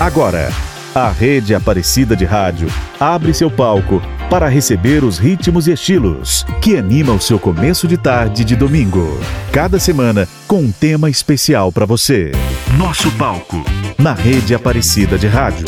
Agora, a Rede Aparecida de Rádio abre seu palco para receber os ritmos e estilos que animam o seu começo de tarde de domingo. Cada semana com um tema especial para você. Nosso palco na Rede Aparecida de Rádio.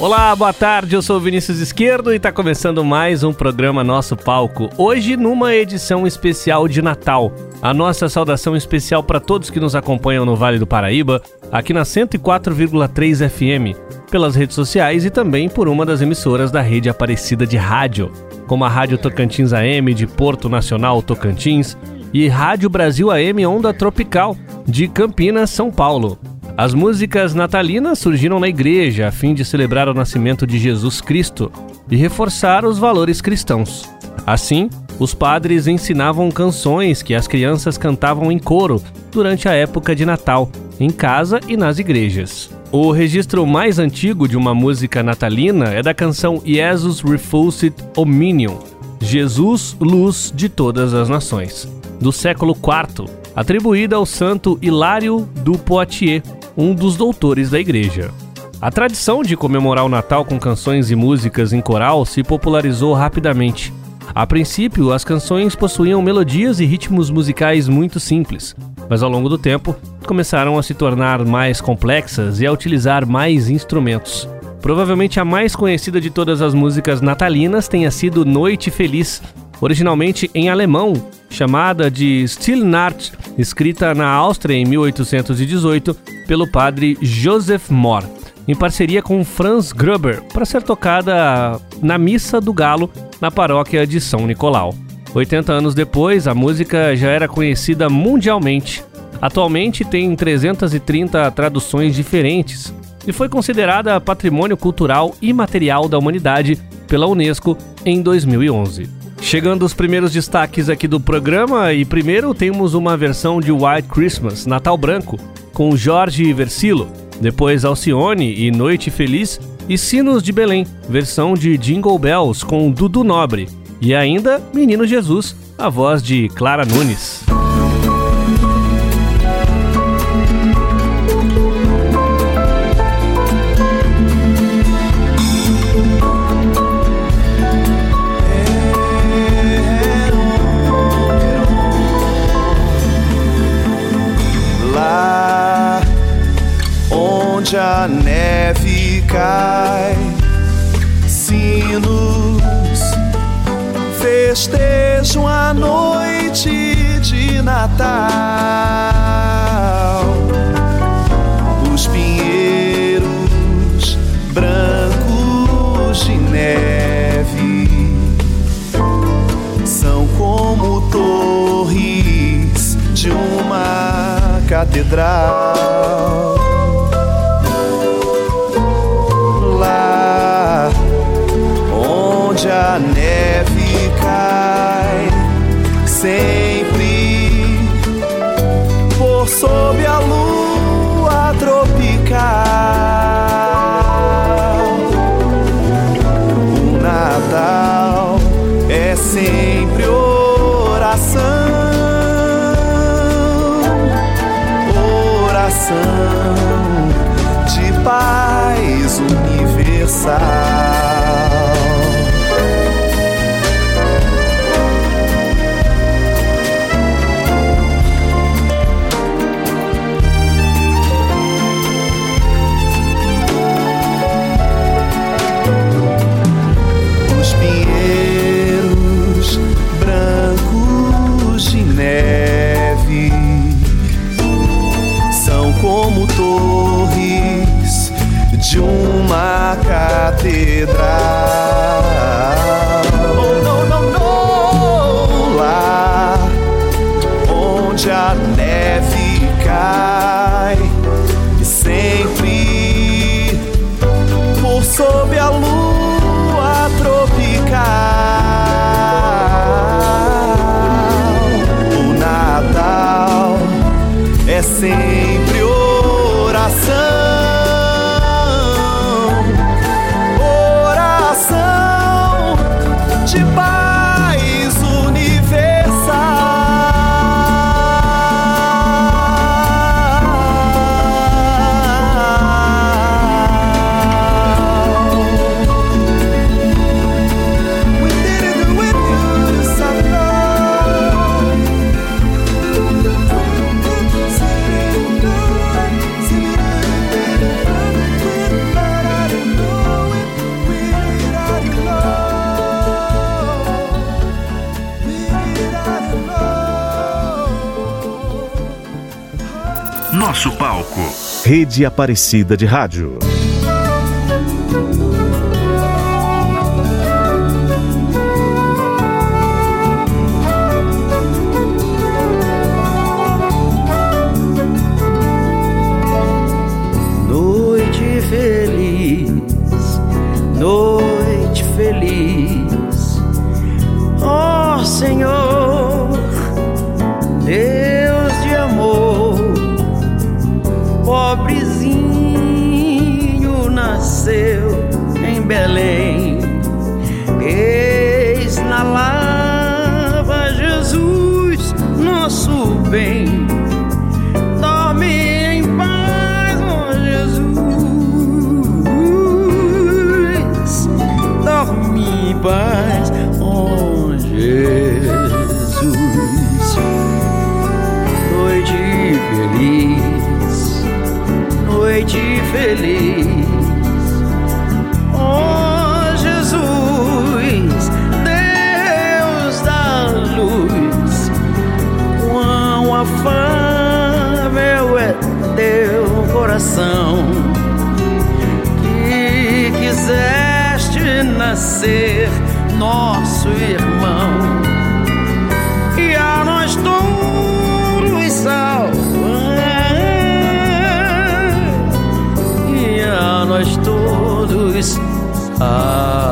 Olá, boa tarde. Eu sou o Vinícius Esquerdo e está começando mais um programa Nosso Palco. Hoje numa edição especial de Natal. A nossa saudação especial para todos que nos acompanham no Vale do Paraíba, aqui na 104,3 FM, pelas redes sociais e também por uma das emissoras da rede Aparecida de Rádio, como a Rádio Tocantins AM de Porto Nacional Tocantins e Rádio Brasil AM Onda Tropical de Campinas, São Paulo. As músicas natalinas surgiram na igreja a fim de celebrar o nascimento de Jesus Cristo e reforçar os valores cristãos. Assim, os padres ensinavam canções que as crianças cantavam em coro durante a época de Natal, em casa e nas igrejas. O registro mais antigo de uma música natalina é da canção Jesus Refused Omnium, Jesus, luz de todas as nações, do século IV, atribuída ao santo Hilário do Poitiers, um dos doutores da igreja. A tradição de comemorar o Natal com canções e músicas em coral se popularizou rapidamente, a princípio, as canções possuíam melodias e ritmos musicais muito simples, mas ao longo do tempo começaram a se tornar mais complexas e a utilizar mais instrumentos. Provavelmente a mais conhecida de todas as músicas natalinas tenha sido Noite Feliz, originalmente em alemão, chamada de Stille Nacht, escrita na Áustria em 1818 pelo padre Joseph Mohr, em parceria com Franz Gruber, para ser tocada na Missa do Galo na paróquia de São Nicolau. 80 anos depois, a música já era conhecida mundialmente. Atualmente tem 330 traduções diferentes e foi considerada Patrimônio Cultural Imaterial da Humanidade pela Unesco em 2011. Chegando os primeiros destaques aqui do programa, e primeiro temos uma versão de White Christmas, Natal Branco, com Jorge Versilo, depois Alcione e Noite Feliz, e Sinos de Belém, versão de Jingle Bells com Dudu Nobre, e ainda Menino Jesus, a voz de Clara Nunes. Onde a neve cai, sinos festejam a noite de Natal. Os pinheiros brancos de neve são como torres de uma catedral. Rede Aparecida de Rádio. Noite feliz. Ó Jesus, Deus da luz quão afável é teu coração que quiseste nascer nosso irmão Ah.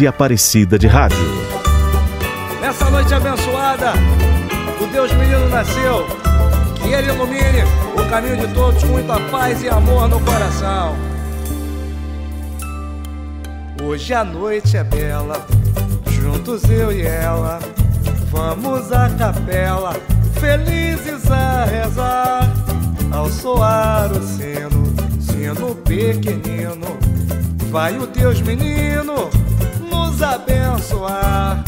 Rede Aparecida de Rádio. Nessa noite abençoada, o Deus menino nasceu. Que ele ilumine o caminho de todos com muita paz e amor no coração. Hoje a noite é bela, juntos eu e ela. Vamos à capela, felizes a rezar. Ao soar o sino, sino pequenino, vai o Deus menino abençoar.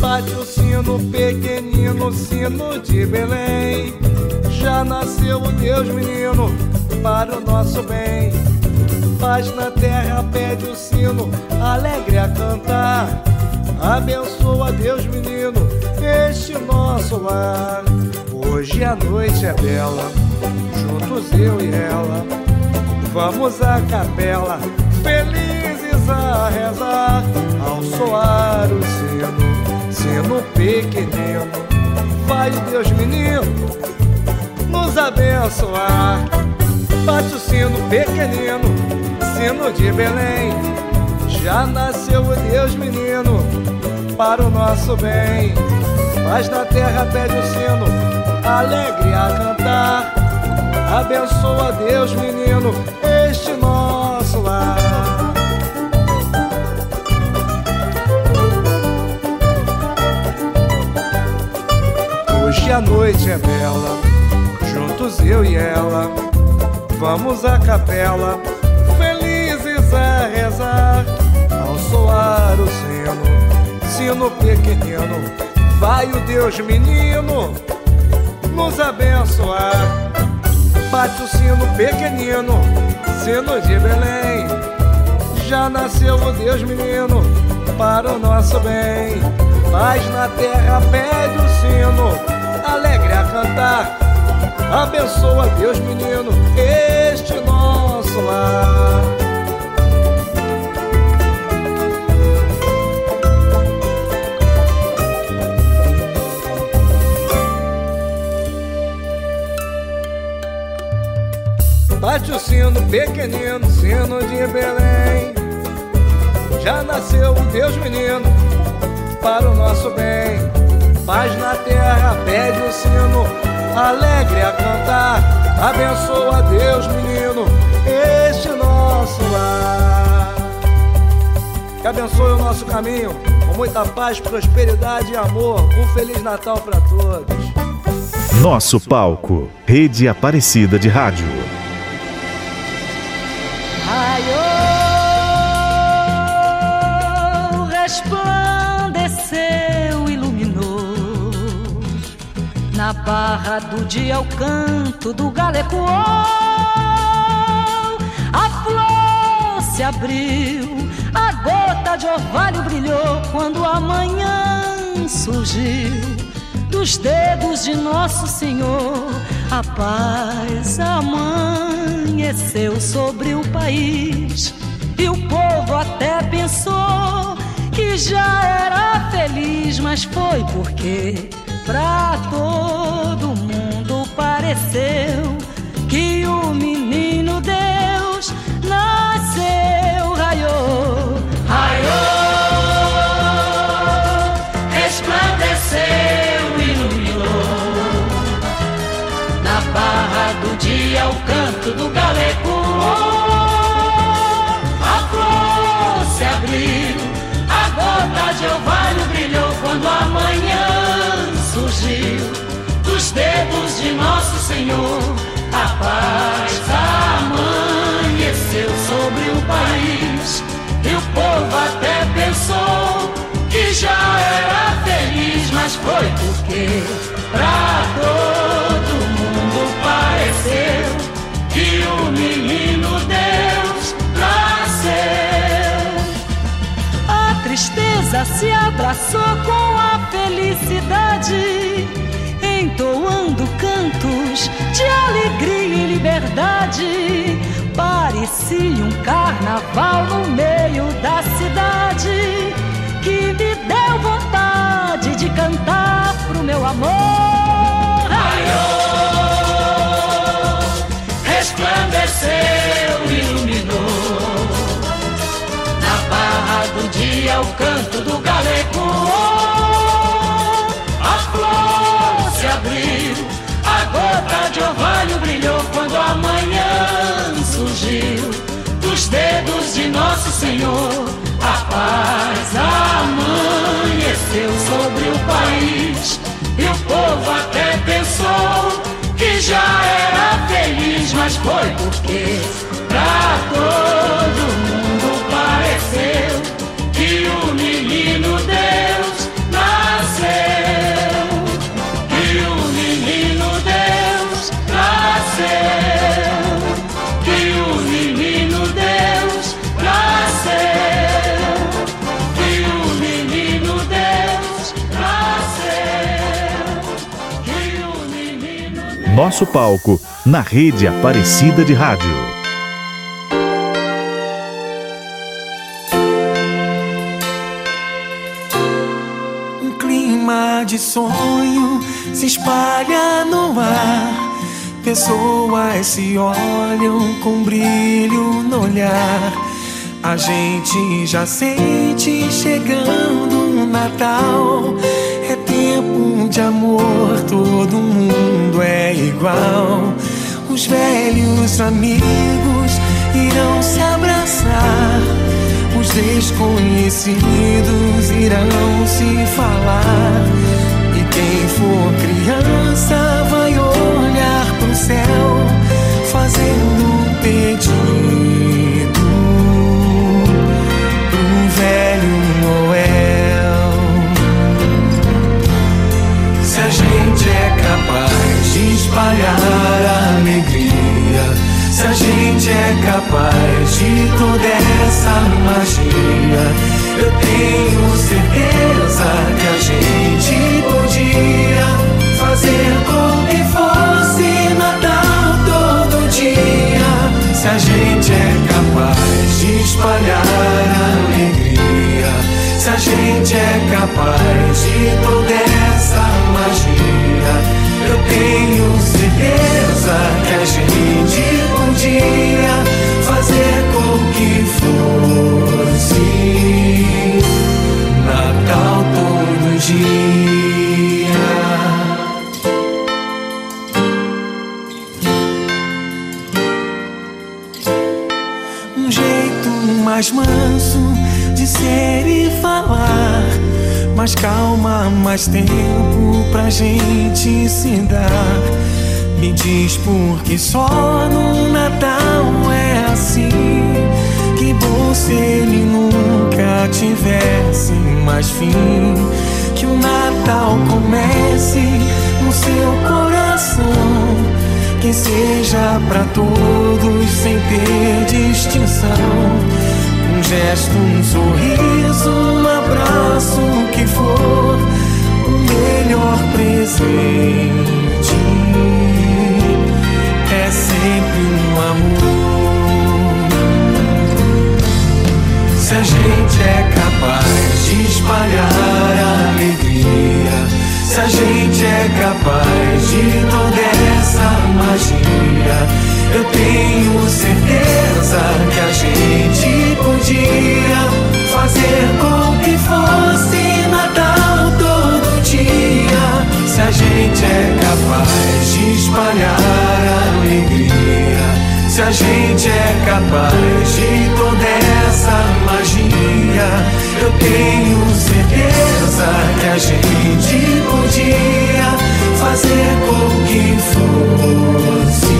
Bate o sino pequenino, sino de Belém. Já nasceu o Deus menino para o nosso bem. Paz na terra pede o sino, alegre a cantar. Abençoa Deus menino, este nosso lar. Hoje a noite é bela, juntos eu e ela. Vamos à capela, a rezar. Ao soar o sino, sino pequenino, vai Deus menino nos abençoar. Bate o sino pequenino, sino de Belém. Já nasceu o Deus menino para o nosso bem. Mas na terra pede o sino, alegre a cantar. Abençoa Deus, menino, Hoje a noite é bela, juntos eu e ela. Vamos à capela, felizes a rezar. Ao soar o sino, sino pequenino, vai o Deus menino nos abençoar. Bate o sino pequenino, sino de Belém. Já nasceu o Deus menino para o nosso bem. Paz na terra pede o sino, alegre a cantar. Abençoa Deus menino, este nosso lar. Bate o sino pequenino, sino de Belém. Já nasceu o Deus menino para o nosso bem. Paz na terra, pede o sino, alegre a cantar. Abençoa Deus, menino, este nosso lar. Que abençoe o nosso caminho, com muita paz, prosperidade e amor. Um Feliz Natal para todos. Nosso palco, Rede Aparecida de Rádio. Barra do dia, o canto do galo ecoou. A flor se abriu, a gota de orvalho brilhou quando a manhã surgiu. Dos dedos de Nosso Senhor, a paz amanheceu sobre o país. E o povo até pensou que já era feliz, mas foi porque pra todo mundo pareceu que o menino A paz amanheceu sobre o país. E o povo até pensou que já era feliz, mas foi porque pra todo mundo pareceu que o menino Deus nasceu. A tristeza se abraçou com a felicidade, entoando cantos de alegria e liberdade. Parecia um carnaval no meio da cidade que me deu vontade de cantar pro meu amor. Raiou, resplandeceu, iluminou. Na barra do dia, o canto do galego. A gota de orvalho brilhou quando a manhã surgiu. Dos dedos de Nosso Senhor, a paz amanheceu sobre o país. E o povo até pensou que já era feliz, mas foi porque pra todo Nosso palco, na Rede Aparecida de Rádio. Um clima de sonho se espalha no ar. Pessoas se olham com brilho no olhar. A gente já sente chegando o Natal. De amor, todo mundo é igual. Os velhos amigos irão se abraçar. Os desconhecidos irão se falar. E quem for criança vai olhar pro céu, fazendo um pedido espalhar alegria. Se a gente é capaz de toda essa magia, eu tenho certeza que a gente podia fazer com que fosse Natal todo dia. Se a gente é capaz de espalhar alegria, se a gente é capaz de toda Mais calma, mais tempo pra gente se dar. Me diz por que só no Natal é assim. Que bom se ele nunca tivesse mais fim. Que o Natal comece no seu coração. Que seja pra todos sem ter distinção. Gesto, um sorriso, um abraço, o que for, o melhor presente é sempre um amor. Se a gente é capaz de espalhar a alegria, se a gente é capaz de toda essa magia. Eu tenho certeza que a gente fazer com que fosse Natal todo dia. Se a gente é capaz de espalhar alegria, se a gente é capaz de toda essa magia, eu tenho certeza que a gente podia fazer com que fosse.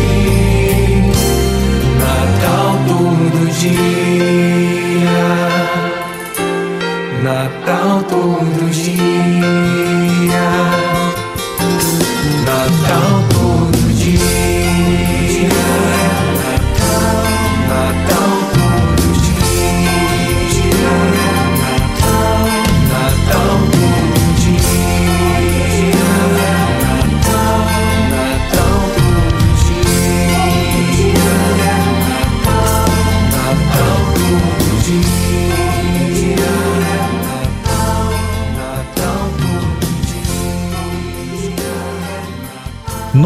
Natal todo dia. Natal todo dia. Natal todo dia.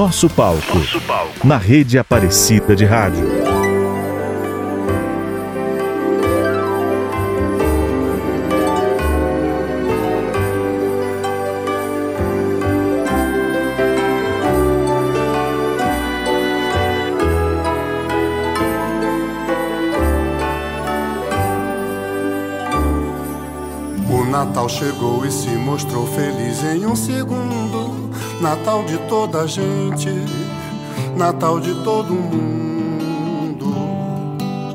Nosso palco. Na rede Aparecida de Rádio. O Natal chegou e se mostrou feliz em um segundo. Natal de toda a gente, Natal de todo mundo.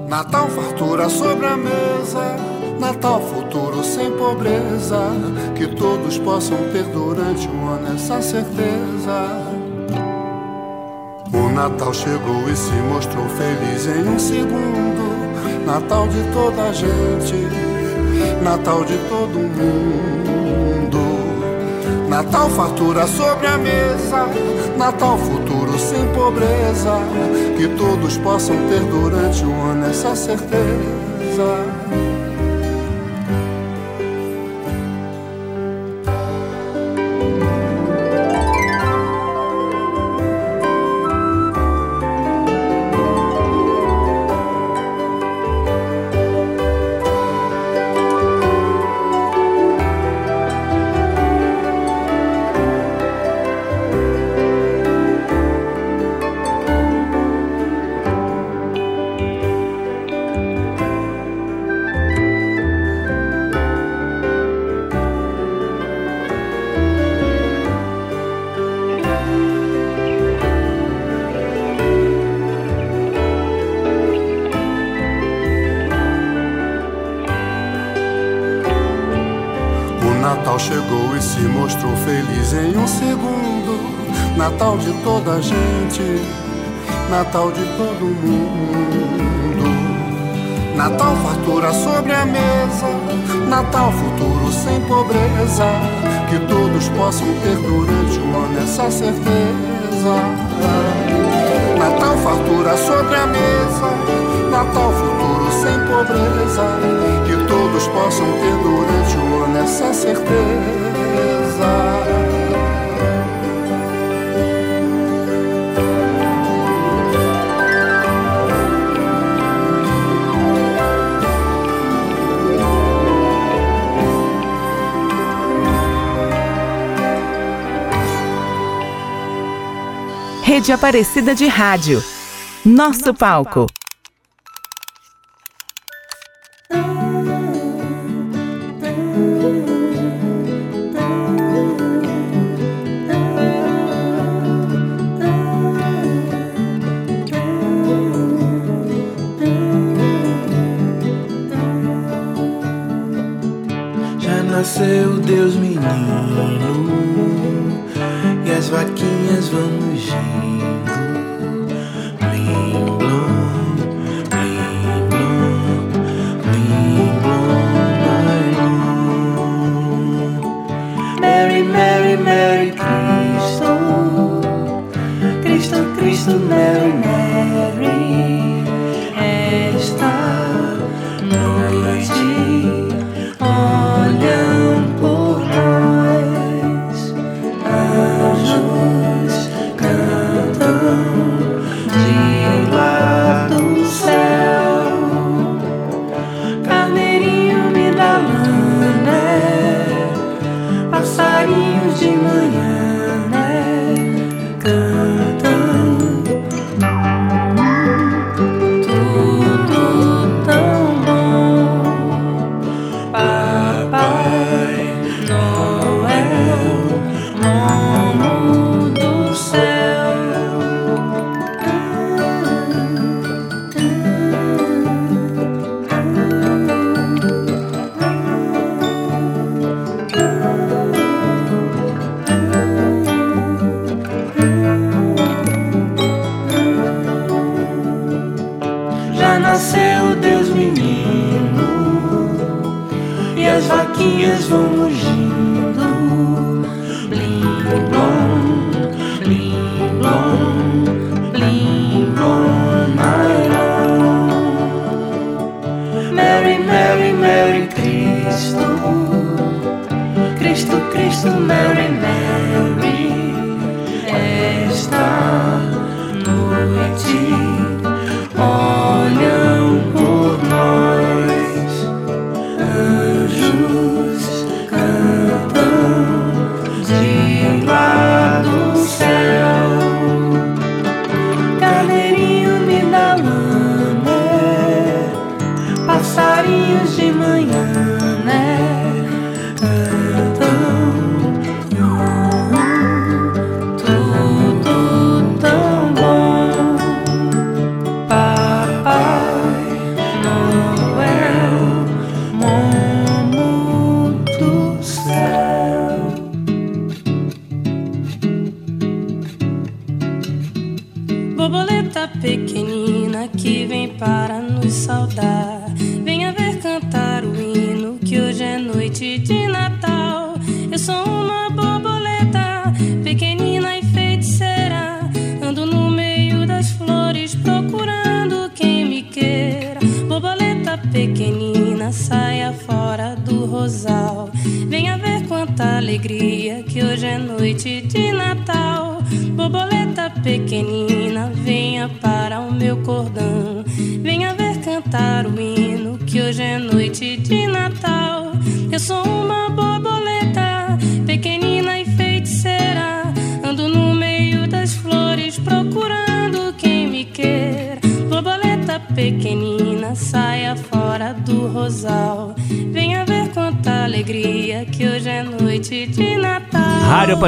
Natal fartura sobre a mesa, Natal futuro sem pobreza. Que todos possam ter durante o ano essa certeza. O Natal chegou e se mostrou feliz em um segundo. Natal de toda a gente, Natal de todo mundo. Natal fartura sobre a mesa, Natal futuro sem pobreza. Que todos possam ter durante o ano essa certeza. Natal de todo mundo. Natal fartura sobre a mesa, Natal futuro sem pobreza, que todos possam ter durante o ano essa certeza. Natal fartura sobre a mesa, Natal futuro sem pobreza, que todos possam ter durante o ano essa certeza. Rede Aparecida de Rádio. Nosso, palco. palco. lama, é, passarinhos de manhã.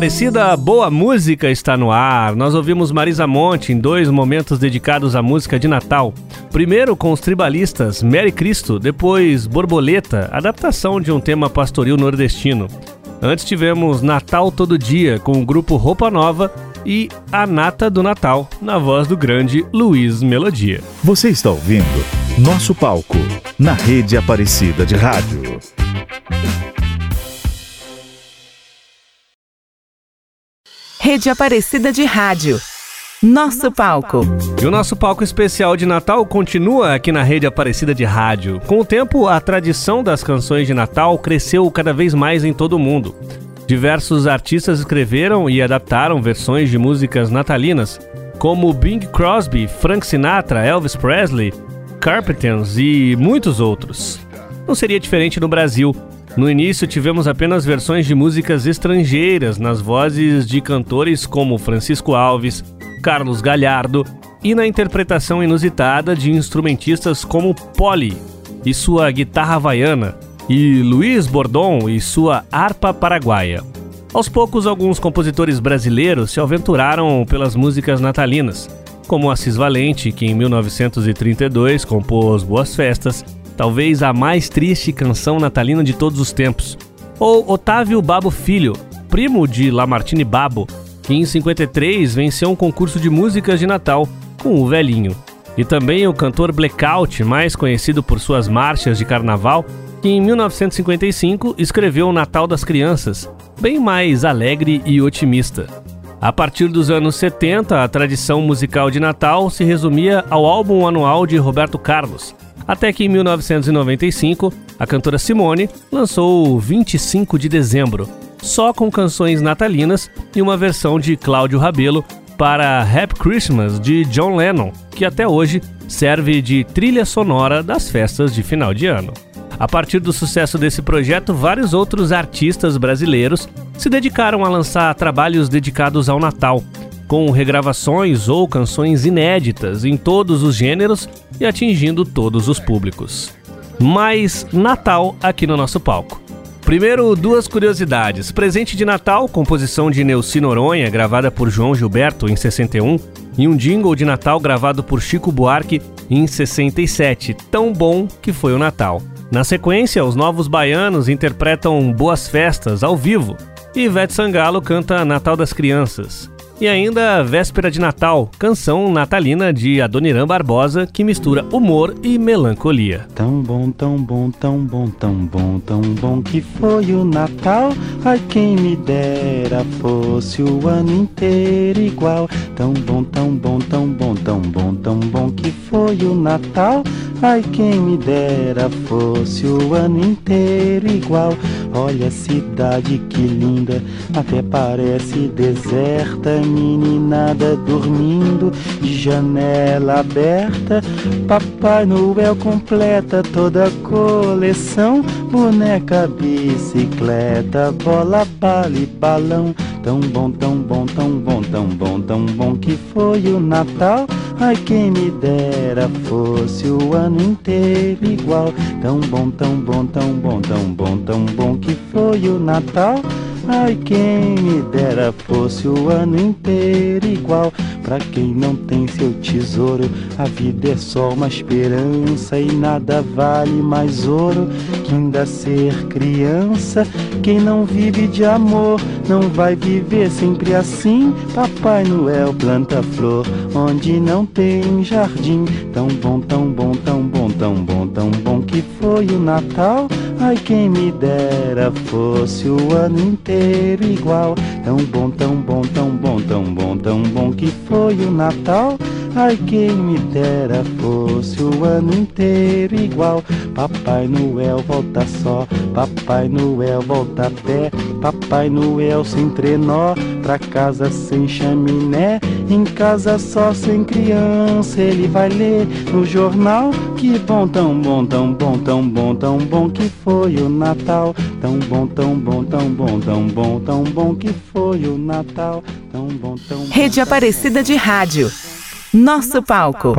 Aparecida, boa música está no ar. Nós ouvimos Marisa Monte em dois momentos dedicados à música de Natal. Primeiro com os tribalistas Mary Cristo, depois Borboleta, adaptação de um tema pastoril nordestino. Antes tivemos Natal Todo Dia com o grupo Roupa Nova e A Nata do Natal, na voz do grande Luiz Melodia. Você está ouvindo Nosso Palco, na rede Aparecida de Rádio. Rede Aparecida de Rádio. Nosso palco. E o nosso palco especial de Natal continua aqui na Rede Aparecida de Rádio. Com o tempo, a tradição das canções de Natal cresceu cada vez mais em todo o mundo. Diversos artistas escreveram e adaptaram versões de músicas natalinas, como Bing Crosby, Frank Sinatra, Elvis Presley, Carpenters e muitos outros. Não seria diferente no Brasil. No início, tivemos apenas versões de músicas estrangeiras nas vozes de cantores como Francisco Alves, Carlos Galhardo e na interpretação inusitada de instrumentistas como Polly e sua guitarra havaiana, e Luiz Bordon e sua harpa paraguaia. Aos poucos, alguns compositores brasileiros se aventuraram pelas músicas natalinas, como Assis Valente, que em 1932 compôs Boas Festas talvez a mais triste canção natalina de todos os tempos. Ou Otávio Babo Filho, primo de Lamartine Babo, que em 53 venceu um concurso de músicas de Natal com o Velhinho. E também o cantor Blackout, mais conhecido por suas marchas de carnaval, que em 1955 escreveu o Natal das Crianças, bem mais alegre e otimista. A partir dos anos 70, a tradição musical de Natal se resumia ao álbum anual de Roberto Carlos, até que em 1995 a cantora Simone lançou 25 de dezembro, só com canções natalinas e uma versão de Cláudio Rabelo para Happy Christmas de John Lennon, que até hoje serve de trilha sonora das festas de final de ano. A partir do sucesso desse projeto, vários outros artistas brasileiros se dedicaram a lançar trabalhos dedicados ao Natal, com regravações ou canções inéditas em todos os gêneros e atingindo todos os públicos. Mais Natal aqui no nosso palco. Primeiro, duas curiosidades. Presente de Natal, composição de Neuci Noronha, gravada por João Gilberto em 61, e um jingle de Natal gravado por Chico Buarque em 67, tão bom que foi o Natal. Na sequência, os Novos Baianos interpretam Boas Festas ao vivo e Ivete Sangalo canta Natal das Crianças. E ainda Véspera de Natal, canção natalina de Adoniran Barbosa que mistura humor e melancolia. Tão bom, tão bom, tão bom, tão bom, tão bom que foi o Natal. Ai, quem me dera fosse o ano inteiro igual. Tão bom, tão bom, tão bom, tão bom, tão bom que foi o Natal. Ai, quem me dera fosse o ano inteiro igual. Olha a cidade que linda, até parece deserta meninada dormindo de janela aberta. Papai Noel completa toda a coleção: boneca, bicicleta, bola, bala e balão. Tão bom, tão bom, tão bom, tão bom, tão bom que foi o Natal. Ai, quem me dera fosse o ano inteiro igual. Tão bom, tão bom, tão bom, tão bom, tão bom que foi o Natal. Ai, quem me dera fosse o ano inteiro igual. Pra quem não tem seu tesouro, a vida é só uma esperança e nada vale mais ouro que ainda ser criança. Quem não vive de amor não vai viver sempre assim. Papai Noel planta flor onde não tem jardim. Tão bom, tão bom, tão bom, tão bom, tão bom que foi o Natal. Ai, quem me dera fosse o ano inteiro igual. Tão bom, tão bom, tão bom, tão bom, tão bom que foi o Natal. Ai, quem me dera fosse o ano inteiro igual. Papai Noel volta só, Papai Noel volta a pé. Papai Noel sem trenó, pra casa sem chaminé. Em casa só sem criança, ele vai ler no jornal. Que bom, tão bom, tão bom, tão bom, tão bom que foi o Natal. Tão bom, tão bom, tão bom, tão bom, tão bom que foi o Natal. Tão bom, tão bom. Rede Aparecida de Rádio. Nosso palco.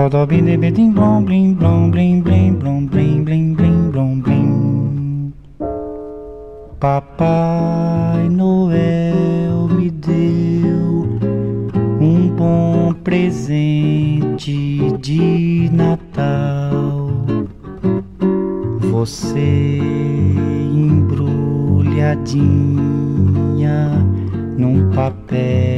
Papai Noel me deu um bom presente de Natal. Você embrulhadinha num papel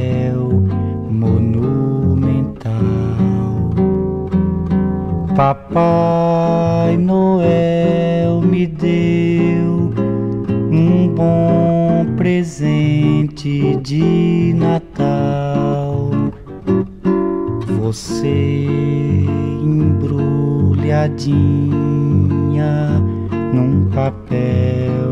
Papai Noel me deu um bom presente de Natal. Você embrulhadinha num papel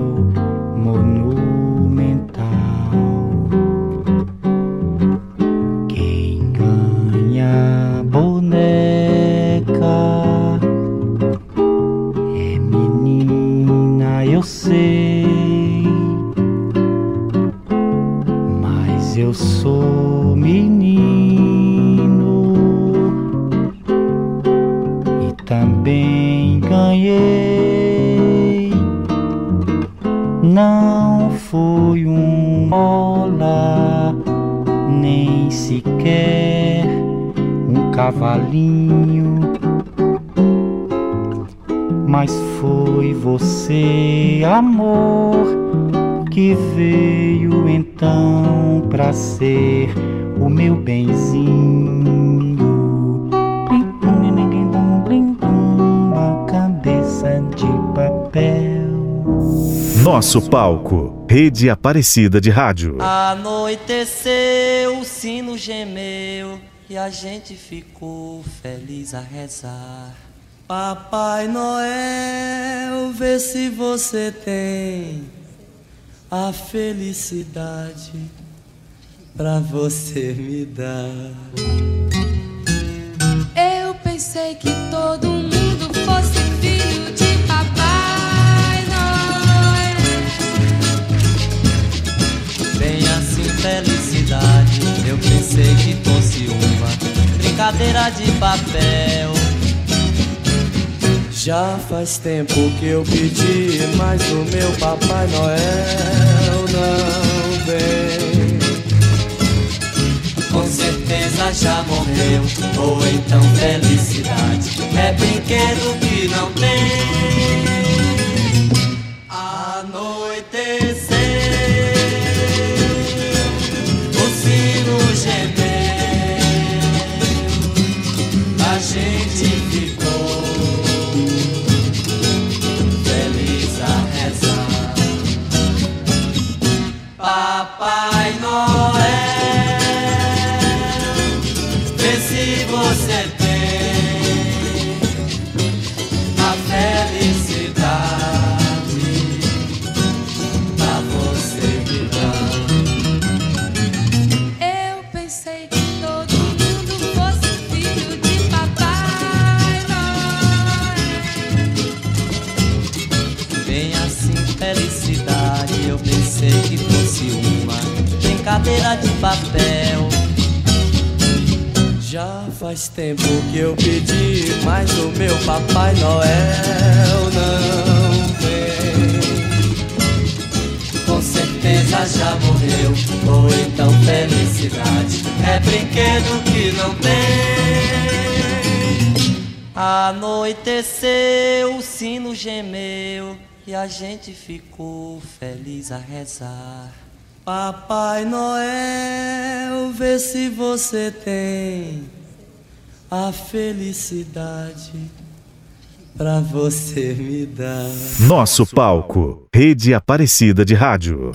mas foi você, amor, que veio então pra ser o meu benzinho. Cabeça de papel. Nosso palco, Rede Aparecida de Rádio. Anoiteceu, o sino gemeu e a gente ficou feliz a rezar. Papai Noel, vê se você tem a felicidade pra você me dar. Eu pensei que todo mundo uma brincadeira de papel. Já faz tempo que eu pedi, mas o meu Papai Noel não vem. Com certeza já morreu, ou então felicidade é brinquedo que não tem. Uma brincadeira de papel. Já faz tempo que eu pedi, mas o meu Papai Noel não vem. Com certeza já morreu, ou então felicidade é brinquedo que não tem. Anoiteceu, o sino gemeu e a gente ficou feliz a rezar. Papai Noel, vê se você tem a felicidade pra você me dar. Nosso palco, Rede Aparecida de Rádio.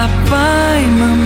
Papai, mamãe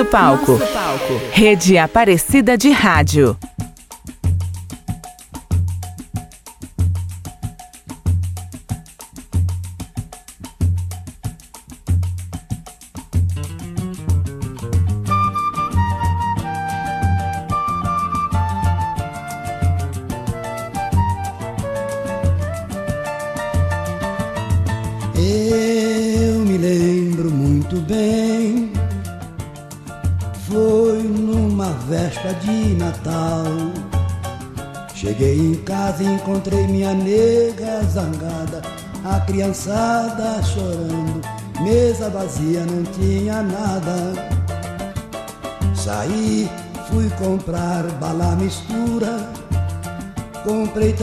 Nosso palco. Rede Aparecida de Rádio.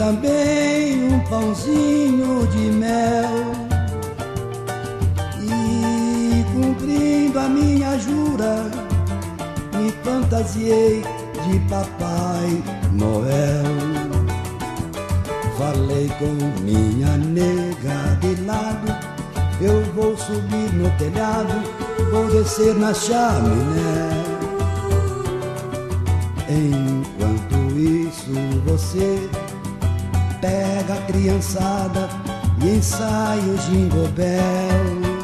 Também um pãozinho de mel. E cumprindo a minha jura, me fantasiei de Papai Noel. Falei com minha nega de lado, eu vou subir no telhado, vou descer na chaminé. Enquanto isso você pega a criançada e ensaia o jingle bell.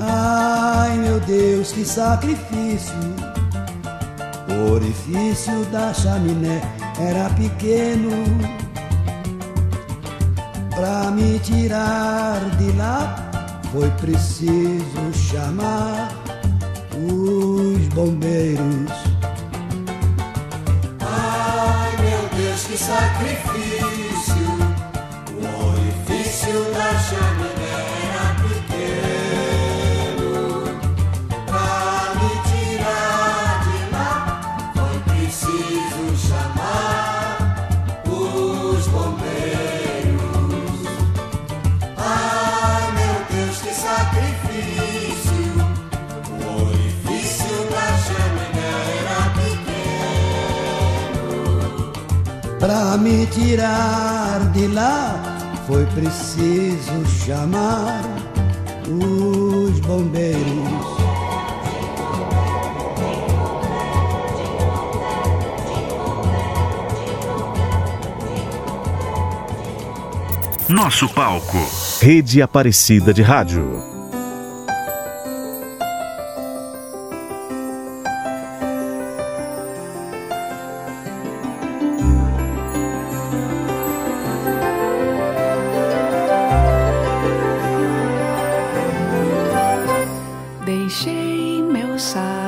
Ai meu Deus, que sacrifício! O orifício da chaminé era pequeno. Pra me tirar de lá foi preciso chamar os bombeiros. Sacrifício! Pra me tirar de lá foi preciso chamar os bombeiros. Nosso palco. Rede Aparecida de Rádio. side.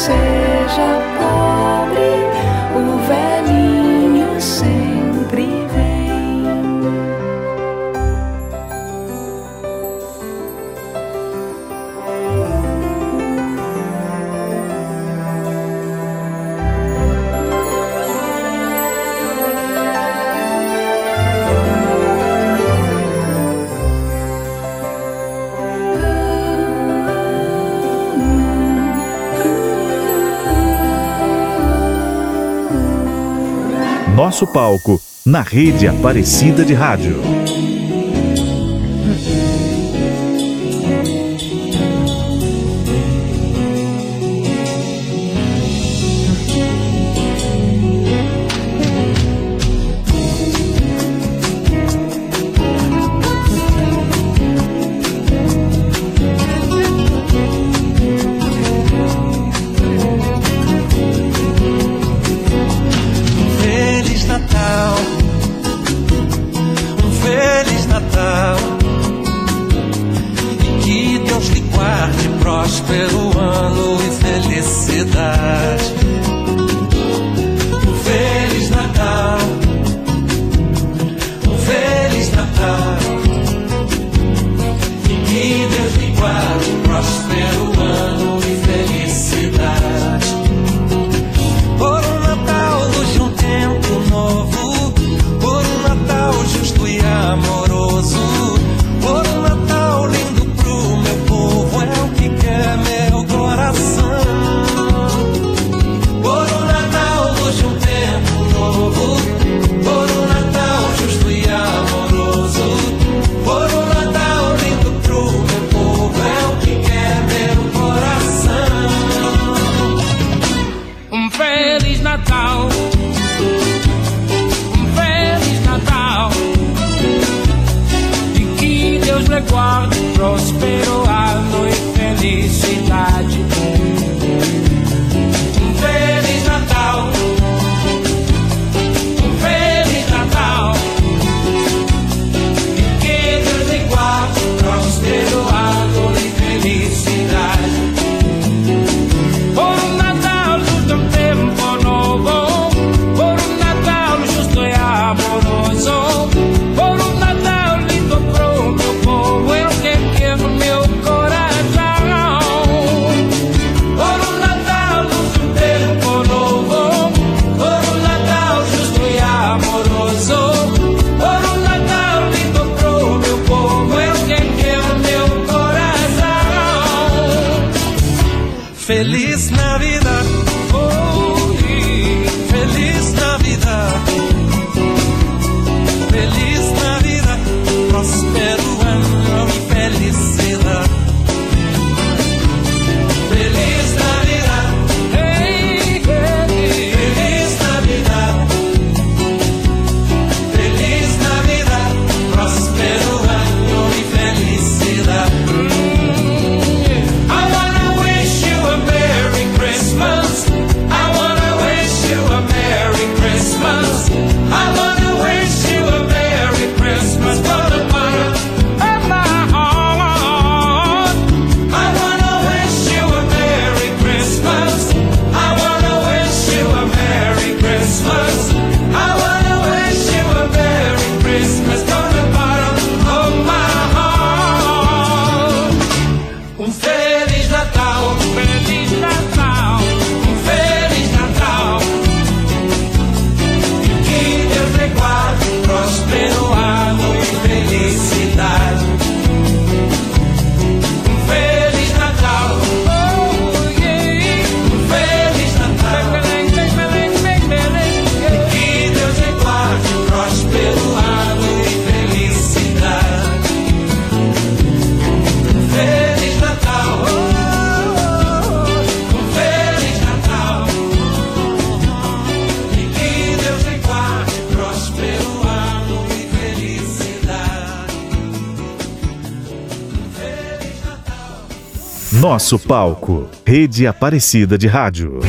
seja nosso palco, na rede Aparecida de Rádio. Nosso palco, Rede Aparecida de Rádio.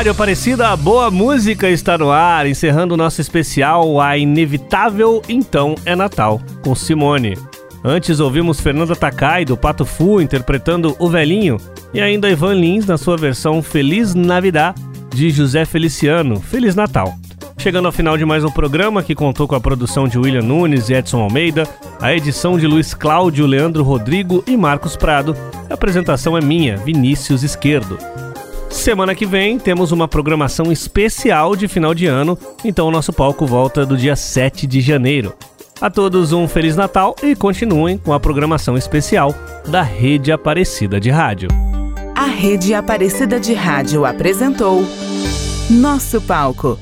Rádio Aparecida, boa música está no ar, encerrando o nosso especial A Inevitável Então é Natal, com Simone. Antes ouvimos Fernanda Takai, do Pato Fu, interpretando O Velhinho, e ainda Ivan Lins na sua versão Feliz Navidad, de José Feliciano, Feliz Natal. Chegando ao final de mais um programa que contou com a produção de William Nunes e Edson Almeida, a edição de Luiz Cláudio, Leandro Rodrigo e Marcos Prado. A apresentação é minha, Vinícius Esquerdo. Semana que vem temos uma programação especial de final de ano, então o nosso palco volta do dia 7 de janeiro. A todos um Feliz Natal e continuem com a programação especial da Rede Aparecida de Rádio. A Rede Aparecida de Rádio apresentou Nosso Palco